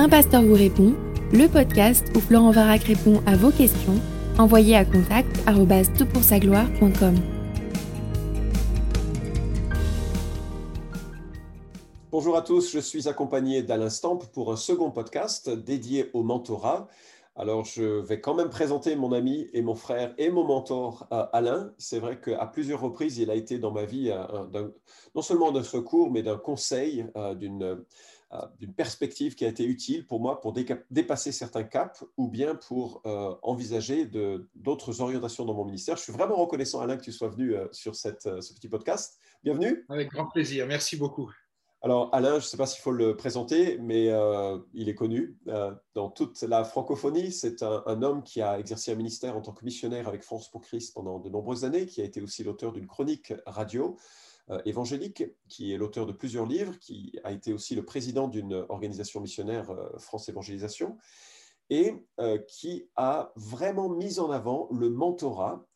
Un pasteur vous répond, le podcast où Florent Varac répond à vos questions, envoyez à contact gloire.com Bonjour à tous, je suis accompagné d'Alain Stamp pour un second podcast dédié au mentorat. Alors, je vais quand même présenter mon ami et mon frère et mon mentor euh, Alain. C'est vrai qu'à plusieurs reprises, il a été dans ma vie euh, non seulement d'un secours, mais d'un conseil, euh, d'une perspective qui a été utile pour moi pour dépasser certains caps ou bien pour envisager d'autres orientations dans mon ministère. Je suis vraiment reconnaissant, Alain, que tu sois venu sur cette, ce petit podcast. Bienvenue. Avec grand plaisir. Merci beaucoup. Alors, Alain, je ne sais pas s'il faut le présenter, mais euh, il est connu euh, dans toute la francophonie. C'est un, homme qui a exercé un ministère en tant que missionnaire avec France pour Christ pendant de nombreuses années, qui a été aussi l'auteur d'une chronique radio euh, évangélique, qui est l'auteur de plusieurs livres, qui a été aussi le président d'une organisation missionnaire France Évangélisation, et qui a vraiment mis en avant le mentorat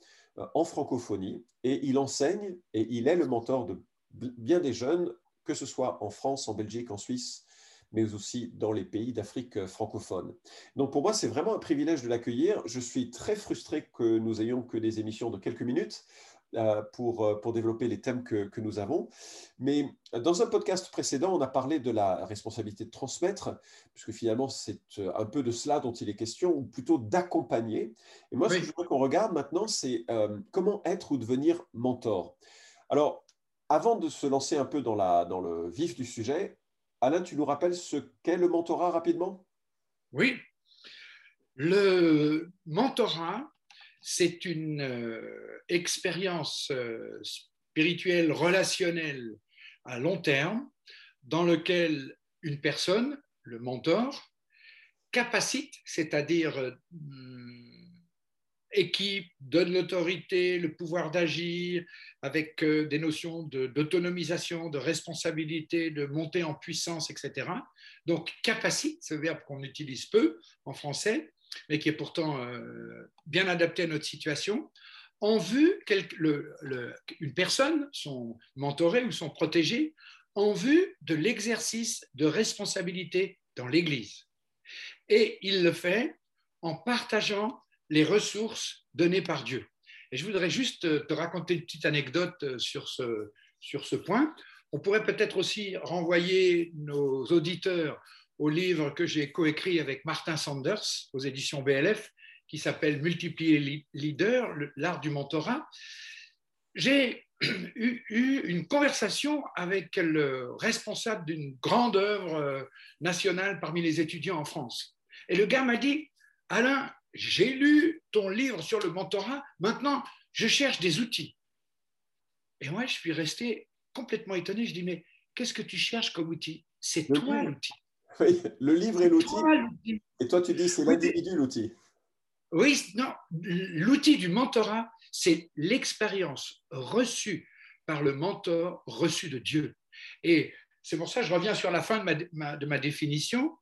en francophonie. Et il enseigne, et il est le mentor de bien des jeunes que ce soit en France, en Belgique, en Suisse, mais aussi dans les pays d'Afrique francophone. Donc pour moi, c'est vraiment un privilège de l'accueillir. Je suis très frustré que nous ayons que des émissions de quelques minutes euh, pour, euh, pour développer les thèmes que, que, nous avons. Mais dans un podcast précédent, on a parlé de la responsabilité de transmettre, puisque finalement, c'est euh, un peu de cela dont il est question, ou plutôt d'accompagner. Et moi, ce que je veux qu'on regarde maintenant, c'est comment être ou devenir mentor. Alors, avant de se lancer un peu dans, la, dans le vif du sujet, Alain, tu nous rappelles ce qu'est le mentorat rapidement? Oui. Le mentorat, c'est une euh, expérience euh, spirituelle, relationnelle à long terme, dans lequel une personne, le mentor, capacite, c'est-à-dire euh, équipe, donne l'autorité, le pouvoir d'agir, avec des notions d'autonomisation, de, responsabilité, de montée en puissance, etc. Donc, capacite, ce verbe qu'on utilise peu en français, mais qui est pourtant euh, bien adapté à notre situation, en vue, une personne, son mentoré ou son protégé, en vue de l'exercice de responsabilité dans l'Église. Et il le fait en partageant les ressources données par Dieu. Et je voudrais juste euh, te raconter une petite anecdote euh, sur ce, sur ce point. On pourrait peut-être aussi renvoyer nos auditeurs au livre que j'ai coécrit avec Martin Sanders aux éditions BLF, qui s'appelle Multiplier leader, l'art du mentorat. J'ai eu, une conversation avec le responsable d'une grande œuvre euh, nationale parmi les étudiants en France. Et le gars m'a dit, Alain, j'ai lu ton livre sur le mentorat, maintenant je cherche des outils. Et moi, je suis resté complètement étonné. Je dis, mais qu'est-ce que tu cherches comme outil? C'est toi l'outil. Oui, le livre est l'outil. Et toi, tu dis, c'est l'individu l'outil. Oui, non, l'outil du mentorat, c'est l'expérience reçue par le mentor, reçue de Dieu. Et c'est pour ça que je reviens sur la fin de ma, de ma définition.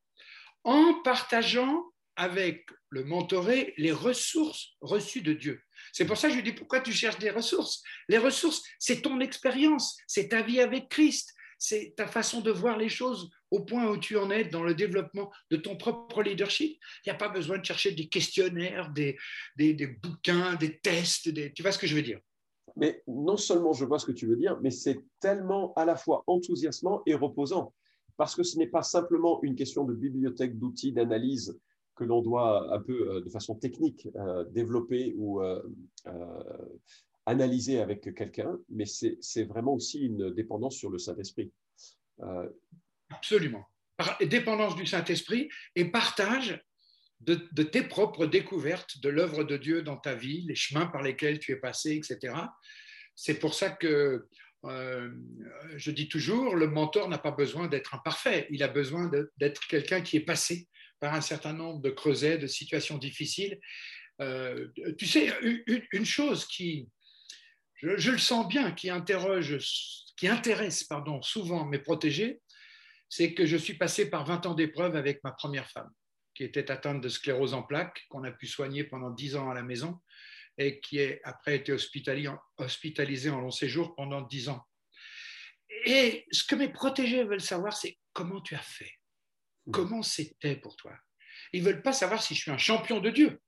En partageant avec le mentoré les ressources reçues de Dieu. C'est pour ça que je lui dis pourquoi tu cherches des ressources? Les ressources, c'est ton expérience, c'est ta vie avec Christ, c'est ta façon de voir les choses au point où tu en es dans le développement de ton propre leadership. Il n'y a pas besoin de chercher des questionnaires, des, bouquins, des tests, tu vois ce que je veux dire? Mais non seulement je vois ce que tu veux dire, mais c'est tellement à la fois enthousiasmant et reposant, parce que ce n'est pas simplement une question de bibliothèque, d'outils, d'analyse que l'on doit un peu euh, de façon technique euh, développer ou euh, analyser avec quelqu'un, mais c'est vraiment aussi une dépendance sur le Saint-Esprit. Absolument. Dépendance du Saint-Esprit et partage de, tes propres découvertes de l'œuvre de Dieu dans ta vie, les chemins par lesquels tu es passé, etc. C'est pour ça que je dis toujours, le mentor n'a pas besoin d'être imparfait, il a besoin d'être quelqu'un qui est passé par un certain nombre de creusets, de situations difficiles. Euh, tu sais, une, chose qui, je, le sens bien, qui interroge, qui intéresse pardon, souvent mes protégés, c'est que je suis passé par 20 ans d'épreuve avec ma première femme, qui était atteinte de sclérose en plaques, qu'on a pu soigner pendant 10 ans à la maison, et qui a après été hospitalisée en long séjour pendant 10 ans. Et ce que mes protégés veulent savoir, c'est comment tu as fait? Hmm. Comment c'était pour toi? Ils ne veulent pas savoir si je suis un champion de Dieu.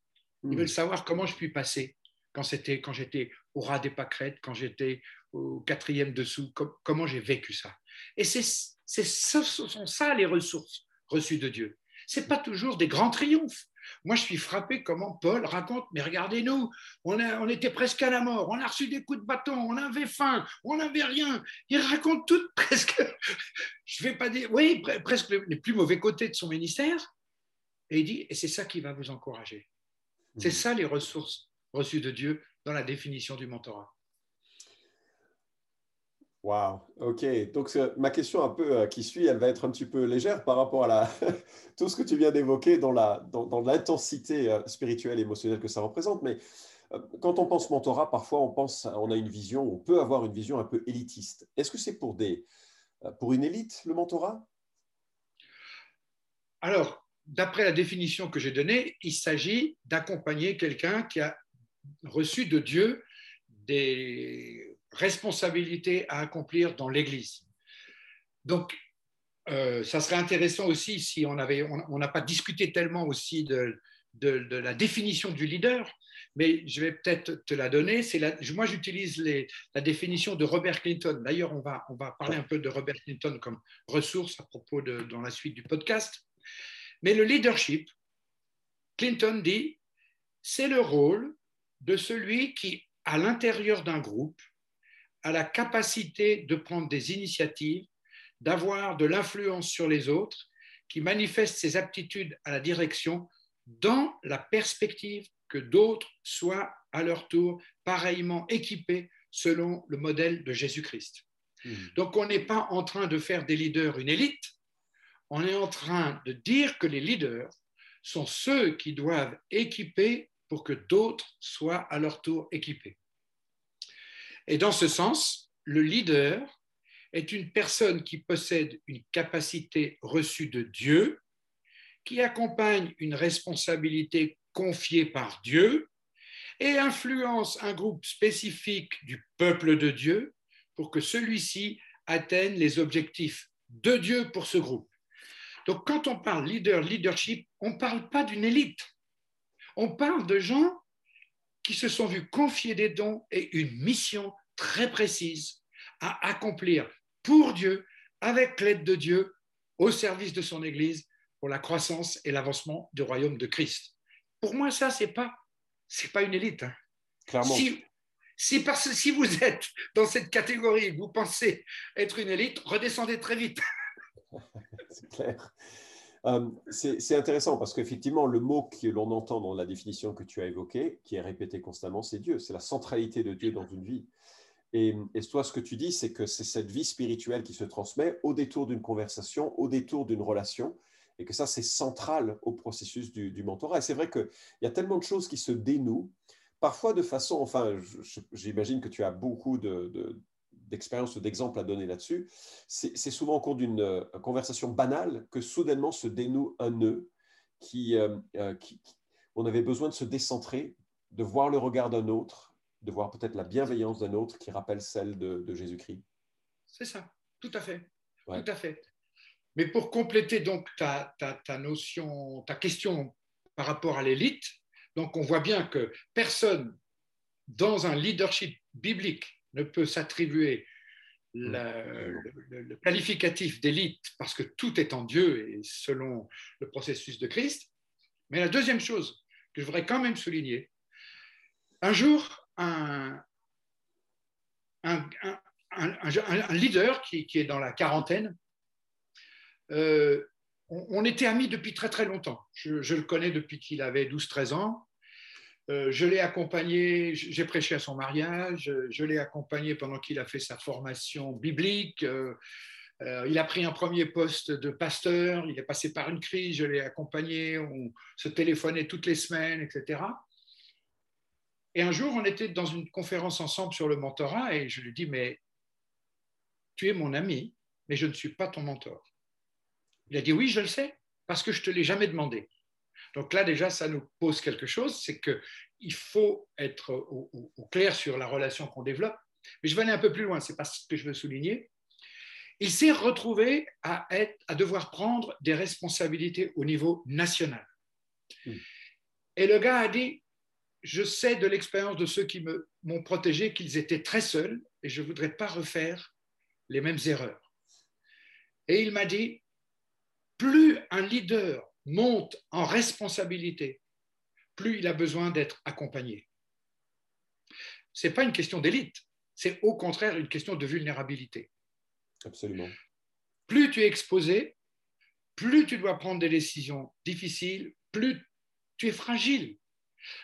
Ils hmm. veulent savoir comment je puis passer quand, quand j'étais au ras des pâquerettes, quand j'étais au quatrième dessous, comment j'ai vécu ça. Et c'est, ce sont ça les ressources reçues de Dieu. Ce n'est pas toujours des grands triomphes. Moi, je suis frappé comment Paul raconte, mais regardez-nous, on, on, était presque à la mort, on a reçu des coups de bâton, on avait faim, on n'avait rien. Il raconte tout presque, je ne vais pas dire, oui, presque les plus mauvais côtés de son ministère. Et il dit, et c'est ça qui va vous encourager. C'est mmh. ça les ressources reçues de Dieu dans la définition du mentorat. Wow, ok. Donc ma question un peu euh, qui suit, elle va être un petit peu légère par rapport à la, tout ce que tu viens d'évoquer dans l'intensité dans, euh, spirituelle et émotionnelle que ça représente. Mais euh, quand on pense mentorat, parfois on pense, on a une vision, on peut avoir une vision un peu élitiste. Est-ce que c'est pour des, pour une élite le mentorat? Alors, d'après la définition que j'ai donnée, il s'agit d'accompagner quelqu'un qui a reçu de Dieu des responsabilités à accomplir dans l'Église. Donc, euh, ça serait intéressant aussi si on avait, on n'a pas discuté tellement aussi de, de, la définition du leader, mais je vais peut-être te la donner. La, moi, j'utilise la définition de Robert Clinton. D'ailleurs, on va, on va parler un peu de Robert Clinton comme ressource à propos de, dans la suite du podcast. Mais le leadership, Clinton dit, c'est le rôle de celui qui, à l'intérieur d'un groupe, a la capacité de prendre des initiatives, d'avoir de l'influence sur les autres, qui manifeste ses aptitudes à la direction dans la perspective que d'autres soient à leur tour pareillement équipés selon le modèle de Jésus-Christ. Mmh. Donc on n'est pas en train de faire des leaders une élite, on est en train de dire que les leaders sont ceux qui doivent équiper pour que d'autres soient à leur tour équipés. Et dans ce sens, le leader est une personne qui possède une capacité reçue de Dieu, qui accompagne une responsabilité confiée par Dieu et influence un groupe spécifique du peuple de Dieu pour que celui-ci atteigne les objectifs de Dieu pour ce groupe. Donc quand on parle leader, leadership, on ne parle pas d'une élite. On parle de gens qui se sont vus confier des dons et une mission très précise à accomplir pour Dieu, avec l'aide de Dieu, au service de son Église, pour la croissance et l'avancement du royaume de Christ. Pour moi, ça, ce n'est pas, pas une élite. Hein. Clairement. Si, si, parce, si vous êtes dans cette catégorie, vous pensez être une élite, redescendez très vite. c'est clair. Euh, c'est intéressant parce qu'effectivement, le mot que l'on entend dans la définition que tu as évoquée, qui est répété constamment, c'est Dieu. C'est la centralité de Dieu dans une vie. Et, toi, ce que tu dis, c'est que c'est cette vie spirituelle qui se transmet au détour d'une conversation, au détour d'une relation, et que ça, c'est central au processus du, mentorat. Et c'est vrai qu'il y a tellement de choses qui se dénouent, parfois de façon, enfin, j'imagine que tu as beaucoup d'expériences ou d'exemples à donner là-dessus. C'est souvent au cours d'une euh, conversation banale que soudainement se dénoue un nœud qui, euh, euh, qui, on avait besoin de se décentrer, de voir le regard d'un autre, de voir peut-être la bienveillance d'un autre qui rappelle celle de, Jésus-Christ. C'est ça, tout à fait. Tout à fait. Mais pour compléter donc ta, ta, notion, ta question par rapport à l'élite, donc on voit bien que personne dans un leadership biblique ne peut s'attribuer mm. le, qualificatif d'élite parce que tout est en Dieu et selon le processus de Christ. Mais la deuxième chose que je voudrais quand même souligner, un jour, un, un, leader qui, est dans la quarantaine. Euh, on, était amis depuis très très longtemps. Je, le connais depuis qu'il avait 12-13 ans. Euh, je l'ai accompagné, j'ai prêché à son mariage, je l'ai accompagné pendant qu'il a fait sa formation biblique. Euh, il a pris un premier poste de pasteur, il est passé par une crise, je l'ai accompagné, on se téléphonait toutes les semaines, etc. Et un jour, on était dans une conférence ensemble sur le mentorat et je lui dis, mais tu es mon ami, mais je ne suis pas ton mentor. Il a dit, oui, je le sais, parce que je ne te l'ai jamais demandé. Donc là, déjà, ça nous pose quelque chose, c'est qu'il faut être au, clair sur la relation qu'on développe. Mais je vais aller un peu plus loin, c'est pas ce que je veux souligner. il s'est retrouvé à, être, à devoir prendre des responsabilités au niveau national. Hmm. Et le gars a dit, je sais de l'expérience de ceux qui m'ont protégé qu'ils étaient très seuls et je ne voudrais pas refaire les mêmes erreurs. Et il m'a dit, plus un leader monte en responsabilité, plus il a besoin d'être accompagné. Ce n'est pas une question d'élite, c'est au contraire une question de vulnérabilité. Absolument. Plus tu es exposé, plus tu dois prendre des décisions difficiles, plus tu es fragile.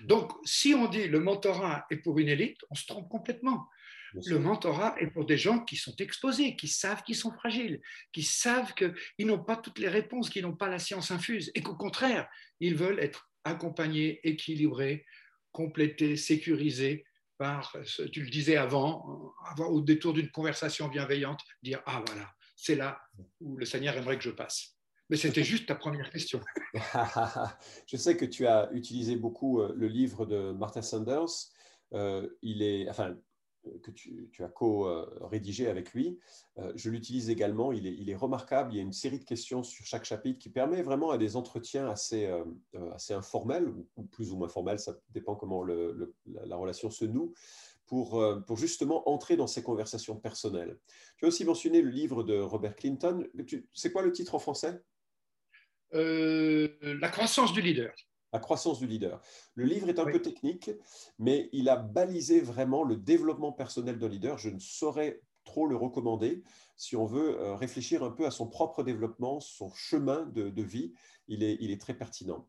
Donc, si on dit le mentorat est pour une élite, on se trompe complètement. Le mentorat est pour des gens qui sont exposés, qui savent qu'ils sont fragiles, qui savent qu'ils n'ont pas toutes les réponses, qu'ils n'ont pas la science infuse, et qu'au contraire, ils veulent être accompagnés, équilibrés, complétés, sécurisés par, tu le disais avant, au détour d'une conversation bienveillante, dire Ah voilà, c'est là où le Seigneur aimerait que je passe. Mais c'était juste ta première question. je sais que tu as utilisé beaucoup euh, le livre de Martin Sanders. Euh, il est, enfin, que tu, as co-rédigé avec lui. Euh, je l'utilise également, il est, remarquable. Il y a une série de questions sur chaque chapitre qui permet vraiment à des entretiens assez, euh, euh, informels, ou plus ou moins formels, ça dépend comment la, relation se noue, pour justement entrer dans ces conversations personnelles. Tu as aussi mentionné le livre de Robert Clinton. C'est quoi le titre en français? La croissance du leader. La croissance du leader. Le livre est un peu technique, mais il a balisé vraiment le développement personnel d'un leader. Je ne saurais trop le recommander si on veut euh, réfléchir un peu à son propre développement, son chemin de, vie. Il est, il est, très pertinent.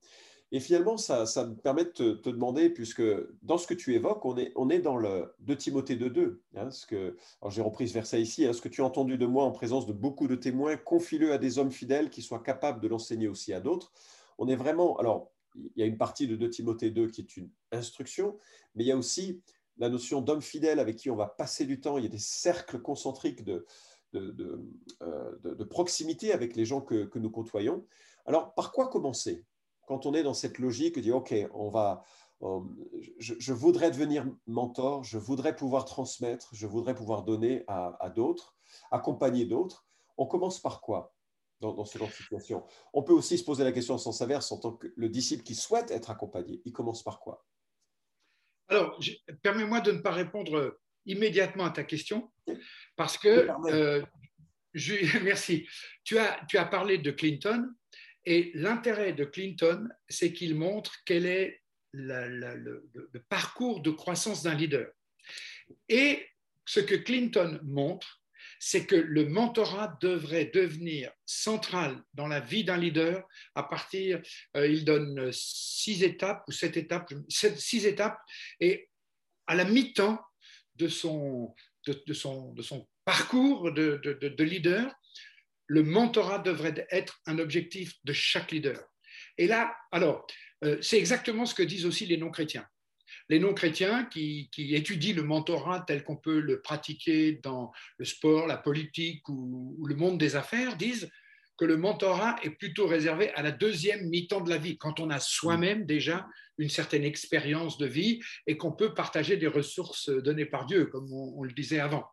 Et finalement, ça, ça me permet de te, demander, puisque dans ce que tu évoques, on est, on est dans le de Timothée 2.2. Hein, ce que, j'ai repris ce verset ici, hein, ce que tu as entendu de moi en présence de beaucoup de témoins, confie-le à des hommes fidèles qui soient capables de l'enseigner aussi à d'autres. On est vraiment, alors il y a une partie de 2 Timothée 2 qui est une instruction, mais il y a aussi la notion d'homme fidèle avec qui on va passer du temps. Il y a des cercles concentriques de, euh, proximité avec les gens que, nous côtoyons. Alors, par quoi commencer quand on est dans cette logique de dire, OK, on va, euh, je, voudrais devenir mentor, je voudrais pouvoir transmettre, je voudrais pouvoir donner à d'autres, accompagner d'autres. On commence par quoi? Dans, ce genre de situation. On peut aussi se poser la question en sens inverse en tant que le disciple qui souhaite être accompagné. Il commence par quoi? Alors, permets-moi de ne pas répondre immédiatement à ta question parce que, euh, merci, tu as, tu as parlé de Clinton et l'intérêt de Clinton, c'est qu'il montre quel est le, le parcours de croissance d'un leader. Et ce que Clinton montre, c'est que le mentorat devrait devenir central dans la vie d'un leader à partir, euh, il donne six étapes ou sept étapes, six étapes, et à la mi-temps de son parcours de, de, leader, le mentorat devrait être un objectif de chaque leader. Et là, alors, euh, c'est exactement ce que disent aussi les non-chrétiens les non-chrétiens qui, étudient le mentorat tel qu'on peut le pratiquer dans le sport, la politique ou, le monde des affaires disent que le mentorat est plutôt réservé à la deuxième mi-temps de la vie, quand on a soi-même déjà une certaine expérience de vie et qu'on peut partager des ressources données par Dieu, comme on, le disait avant.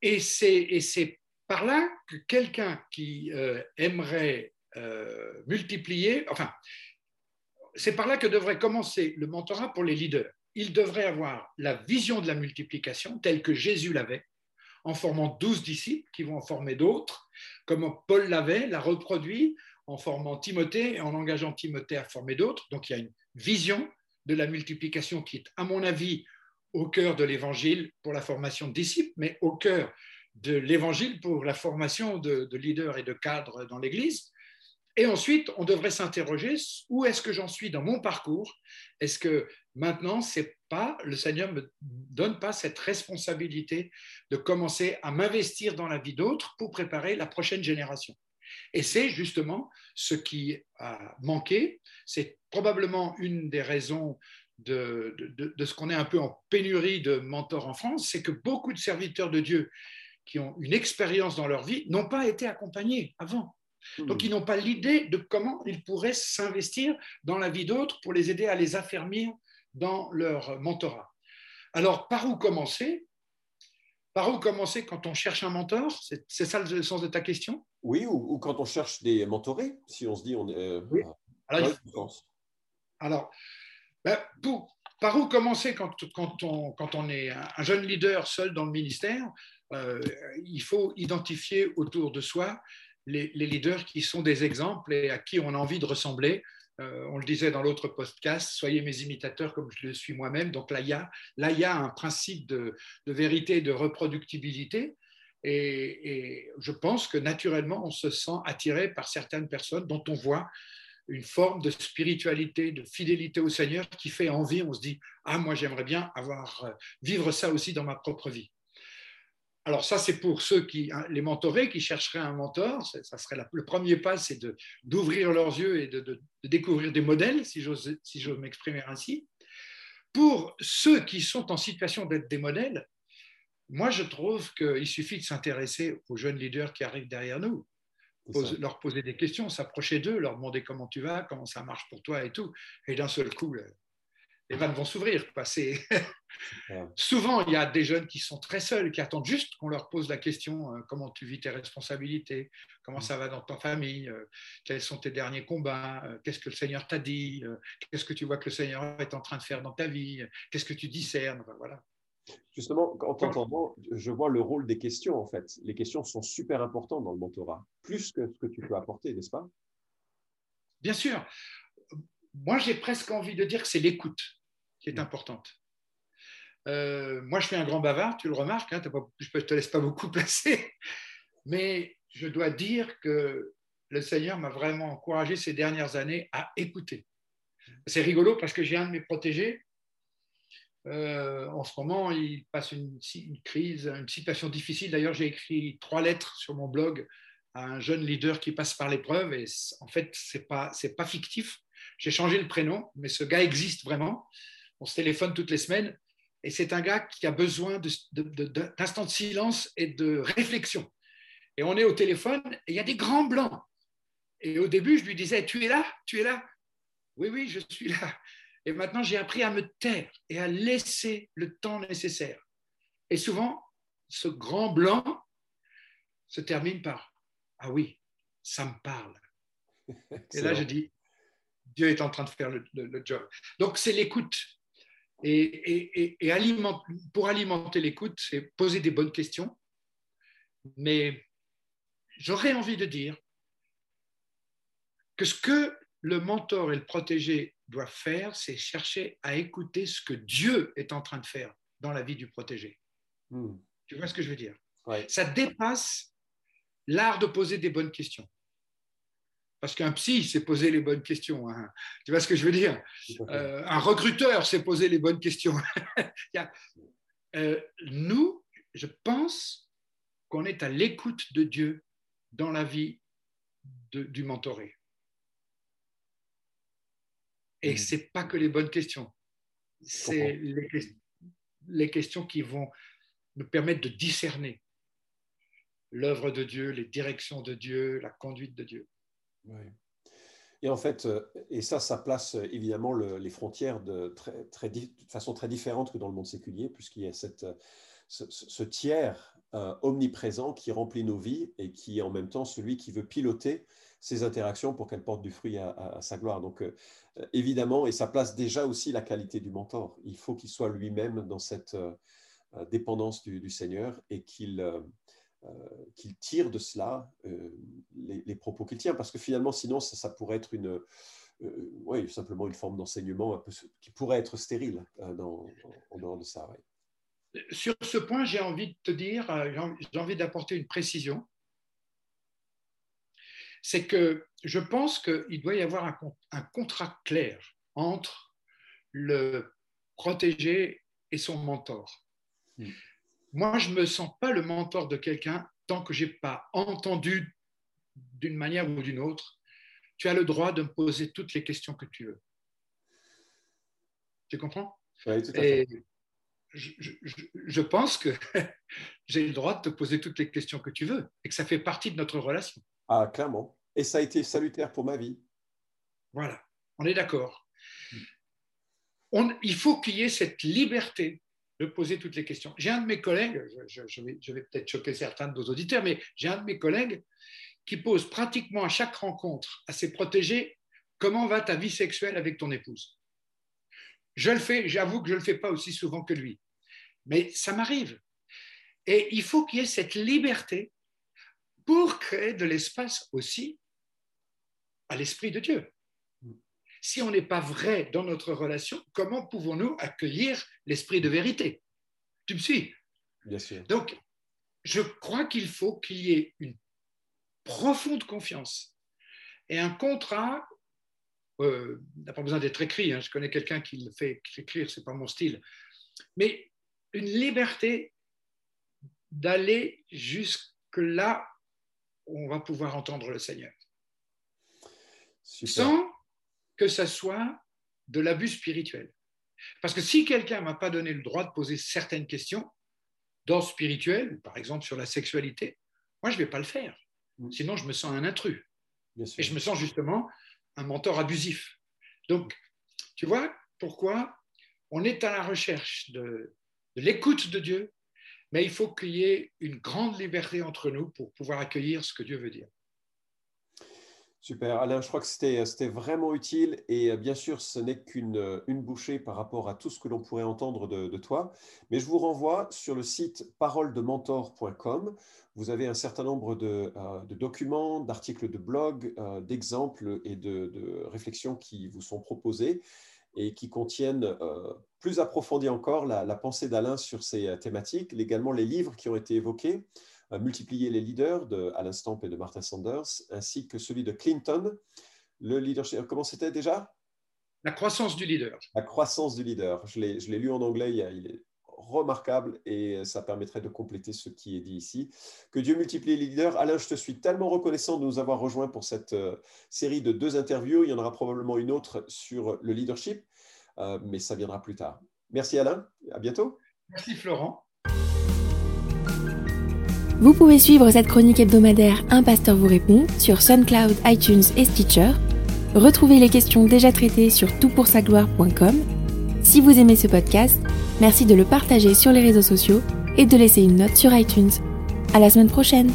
Et c'est par là que quelqu'un qui euh, aimerait euh, multiplier, enfin, c'est par là que devrait commencer le mentorat pour les leaders. Ils devraient avoir la vision de la multiplication telle que Jésus l'avait, en formant douze disciples qui vont en former d'autres, comme Paul l'avait, l'a reproduit en formant Timothée et en engageant Timothée à former d'autres. Donc il y a une vision de la multiplication qui est, à mon avis, au cœur de l'évangile pour la formation de disciples, mais au cœur de l'évangile pour la formation de, de leaders et de cadres dans l'Église. Et ensuite, on devrait s'interroger où est-ce que j'en suis dans mon parcours? Est-ce que maintenant, c'est pas le Seigneur me donne pas cette responsabilité de commencer à m'investir dans la vie d'autres pour préparer la prochaine génération? Et c'est justement ce qui a manqué. C'est probablement une des raisons de, de ce qu'on est un peu en pénurie de mentors en France, c'est que beaucoup de serviteurs de Dieu qui ont une expérience dans leur vie n'ont pas été accompagnés avant. Donc, hmm. ils n'ont pas l'idée de comment ils pourraient s'investir dans la vie d'autres pour les aider à les affermir dans leur mentorat. Alors, par où commencer? Par où commencer quand on cherche un mentor? C'est ça le sens de ta question? Oui, ou, quand on cherche des mentorés, si on se dit on est. Euh, oui. Alors, ben, par où commencer quand, quand, on, quand, on, est un jeune leader seul dans le ministère? Euh, Il faut identifier autour de soi les, leaders qui sont des exemples et à qui on a envie de ressembler. Euh, on le disait dans l'autre podcast, soyez mes imitateurs comme je le suis moi-même. Donc là, il y a, a un principe de, vérité et de reproductibilité. Et, je pense que naturellement, on se sent attiré par certaines personnes dont on voit une forme de spiritualité, de fidélité au Seigneur qui fait envie. On se dit, ah, moi, j'aimerais bien avoir, euh, vivre ça aussi dans ma propre vie. Alors ça, c'est pour ceux qui, hein, les mentorés, qui chercheraient un mentor. Ça serait le premier pas, c'est d'ouvrir leurs yeux et de, découvrir des modèles, si j'ose si m'exprimer ainsi. Pour ceux qui sont en situation d'être des modèles, moi, je trouve qu'il suffit de s'intéresser aux jeunes leaders qui arrivent derrière nous, leur poser des questions, s'approcher d'eux, leur demander comment tu vas, comment ça marche pour toi et tout. Et d'un seul coup, les vannes vont s'ouvrir. Souvent, il y a des jeunes qui sont très seuls, qui attendent juste qu'on leur pose la question euh, comment tu vis tes responsabilités, comment mm. ça va dans ta famille, euh, quels sont tes derniers combats, euh, qu'est-ce que le Seigneur t'a dit, qu'est-ce que tu vois que le Seigneur est en train de faire dans ta vie, qu'est-ce que tu discernes. voilà. Justement, en t'entendant, je vois le rôle des questions, en fait. Les questions sont super importantes dans le mentorat, plus que ce que tu peux apporter, n'est-ce pas? Bien sûr. Moi, j'ai presque envie de dire que c'est l'écoute qui est mm. importante. Euh, moi, je suis un grand bavard, tu le remarques, hein, je ne te laisse pas beaucoup placer, mais je dois dire que le Seigneur m'a vraiment encouragé ces dernières années à écouter. C'est rigolo parce que j'ai un de mes protégés. Euh, en ce moment, il passe une, crise, une situation difficile. D'ailleurs, j'ai écrit trois lettres sur mon blog à un jeune leader qui passe par l'épreuve. Et en fait, ce n'est pas, pas fictif. J'ai changé le prénom, mais ce gars existe vraiment on se téléphone toutes les semaines, et c'est un gars qui a besoin d'instants de, silence et de réflexion. Et on est au téléphone, et il y a des grands blancs. Et au début, je lui disais, tu es là? Tu es là Oui, oui, je suis là. Et maintenant, j'ai appris à me taire et à laisser le temps nécessaire. Et souvent, ce grand blanc se termine par Ah oui, ça me parle. Et là, je dis Dieu est en train de faire le job. Donc, c'est l'écoute. Et, pour alimenter l'écoute, c'est poser des bonnes questions. Mais j'aurais envie de dire que ce que le mentor et le protégé doivent faire, c'est chercher à écouter ce que Dieu est en train de faire dans la vie du protégé. Hmm. Tu vois ce que je veux dire? Ça dépasse l'art de poser des bonnes questions. Parce qu'un psy s'est posé les bonnes questions. Hein. Tu vois ce que je veux dire? Euh, Un recruteur s'est posé les bonnes questions. Euh, nous, je pense qu'on est à l'écoute de Dieu dans la vie du mentoré. Et mm. ce n'est pas que les bonnes questions. C'est les, les questions qui vont nous permettre de discerner l'œuvre de Dieu, les directions de Dieu, la conduite de Dieu. Et en fait, euh, et ça, ça place euh, évidemment les frontières de, façon très différente que dans le monde séculier, puisqu'il y a euh, ce, tiers omniprésent qui remplit nos vies et qui est en même temps celui qui veut piloter ces interactions pour qu'elles portent du fruit à, sa gloire. Donc, évidemment, et ça place déjà aussi la qualité du mentor. Il faut qu'il soit lui-même dans cette dépendance du, Seigneur et qu'il qu'il tire de cela euh, les, propos qu'il tient, parce que finalement, sinon, ça, pourrait être une, euh, simplement une forme d'enseignement qui pourrait être stérile dans, en dehors de ça. Sur ce point, j'ai envie de te dire, j'ai envie d'apporter une précision. C'est que je pense qu'il doit y avoir un, contrat clair entre le protégé et son mentor. Hmm moi, je ne me sens pas le mentor de quelqu'un tant que je n'ai pas entendu d'une manière ou d'une autre. Tu as le droit de me poser toutes les questions que tu veux. Tu comprends? Oui, tout à fait. je, pense que j'ai le droit de te poser toutes les questions que tu veux et que ça fait partie de notre relation. Ah, clairement. Et ça a été salutaire pour ma vie. Voilà, on est d'accord. il faut qu'il y ait cette liberté de poser toutes les questions. J'ai un de mes collègues, je, vais, peut-être choquer certains de nos auditeurs, mais j'ai un de mes collègues qui pose pratiquement à chaque rencontre à ses protégés comment va ta vie sexuelle avec ton épouse? Je le fais, j'avoue que je ne le fais pas aussi souvent que lui, mais ça m'arrive. Et il faut qu'il y ait cette liberté pour créer de l'espace aussi à l'Esprit de Dieu. Si on n'est pas vrai dans notre relation, comment pouvons-nous accueillir l'Esprit de vérité? Tu me suis? Bien sûr. Donc, je crois qu'il faut qu'il y ait une profonde confiance et un contrat. Euh, n'a pas besoin d'être écrit. Hein, je connais quelqu'un qui le fait écrire, c'est pas mon style. Mais une liberté d'aller jusque là où on va pouvoir entendre le Seigneur. Sans que ça soit de l'abus spirituel. Parce que si quelqu'un ne m'a pas donné le droit de poser certaines questions, dans spirituel, par exemple sur la sexualité, moi, je ne vais pas le faire. Mm. Sinon, je me sens un intrus. Et je me sens justement un mentor abusif. Donc, tu vois pourquoi on est à la recherche de, de l'écoute de Dieu, mais il faut qu'il y ait une grande liberté entre nous pour pouvoir accueillir ce que Dieu veut dire. Super. Alain, je crois que c'était vraiment utile et euh, bien sûr, ce n'est qu'une euh, bouchée par rapport à tout ce que l'on pourrait entendre de, toi. Mais je vous renvoie sur le site paroledementor.com. Vous avez un certain nombre de, euh, documents, d'articles de blog, d'exemples et de, réflexions qui vous sont proposés et qui contiennent plus approfondi encore la pensée d'Alain sur ces thématiques, également les livres qui ont été évoqués multiplier les leaders de Alan Stamp et de Martha Sanders, ainsi que celui de Clinton. Le leadership, comment c'était déjà? La croissance du leader. La croissance du leader. Je l'ai lu en anglais, il est remarquable et ça permettrait de compléter ce qui est dit ici. Que Dieu multiplie les leaders. Alain, je te suis tellement reconnaissant de nous avoir rejoints pour cette euh, série de deux interviews. Il y en aura probablement une autre sur le leadership, euh, mais ça viendra plus tard. Merci Alain, à bientôt. Merci Florent. Vous pouvez suivre cette chronique hebdomadaire Un pasteur vous répond sur SoundCloud, iTunes et Stitcher. Retrouvez les questions déjà traitées sur toutpoursagloire.com. Si vous aimez ce podcast, merci de le partager sur les réseaux sociaux et de laisser une note sur iTunes. À la semaine prochaine!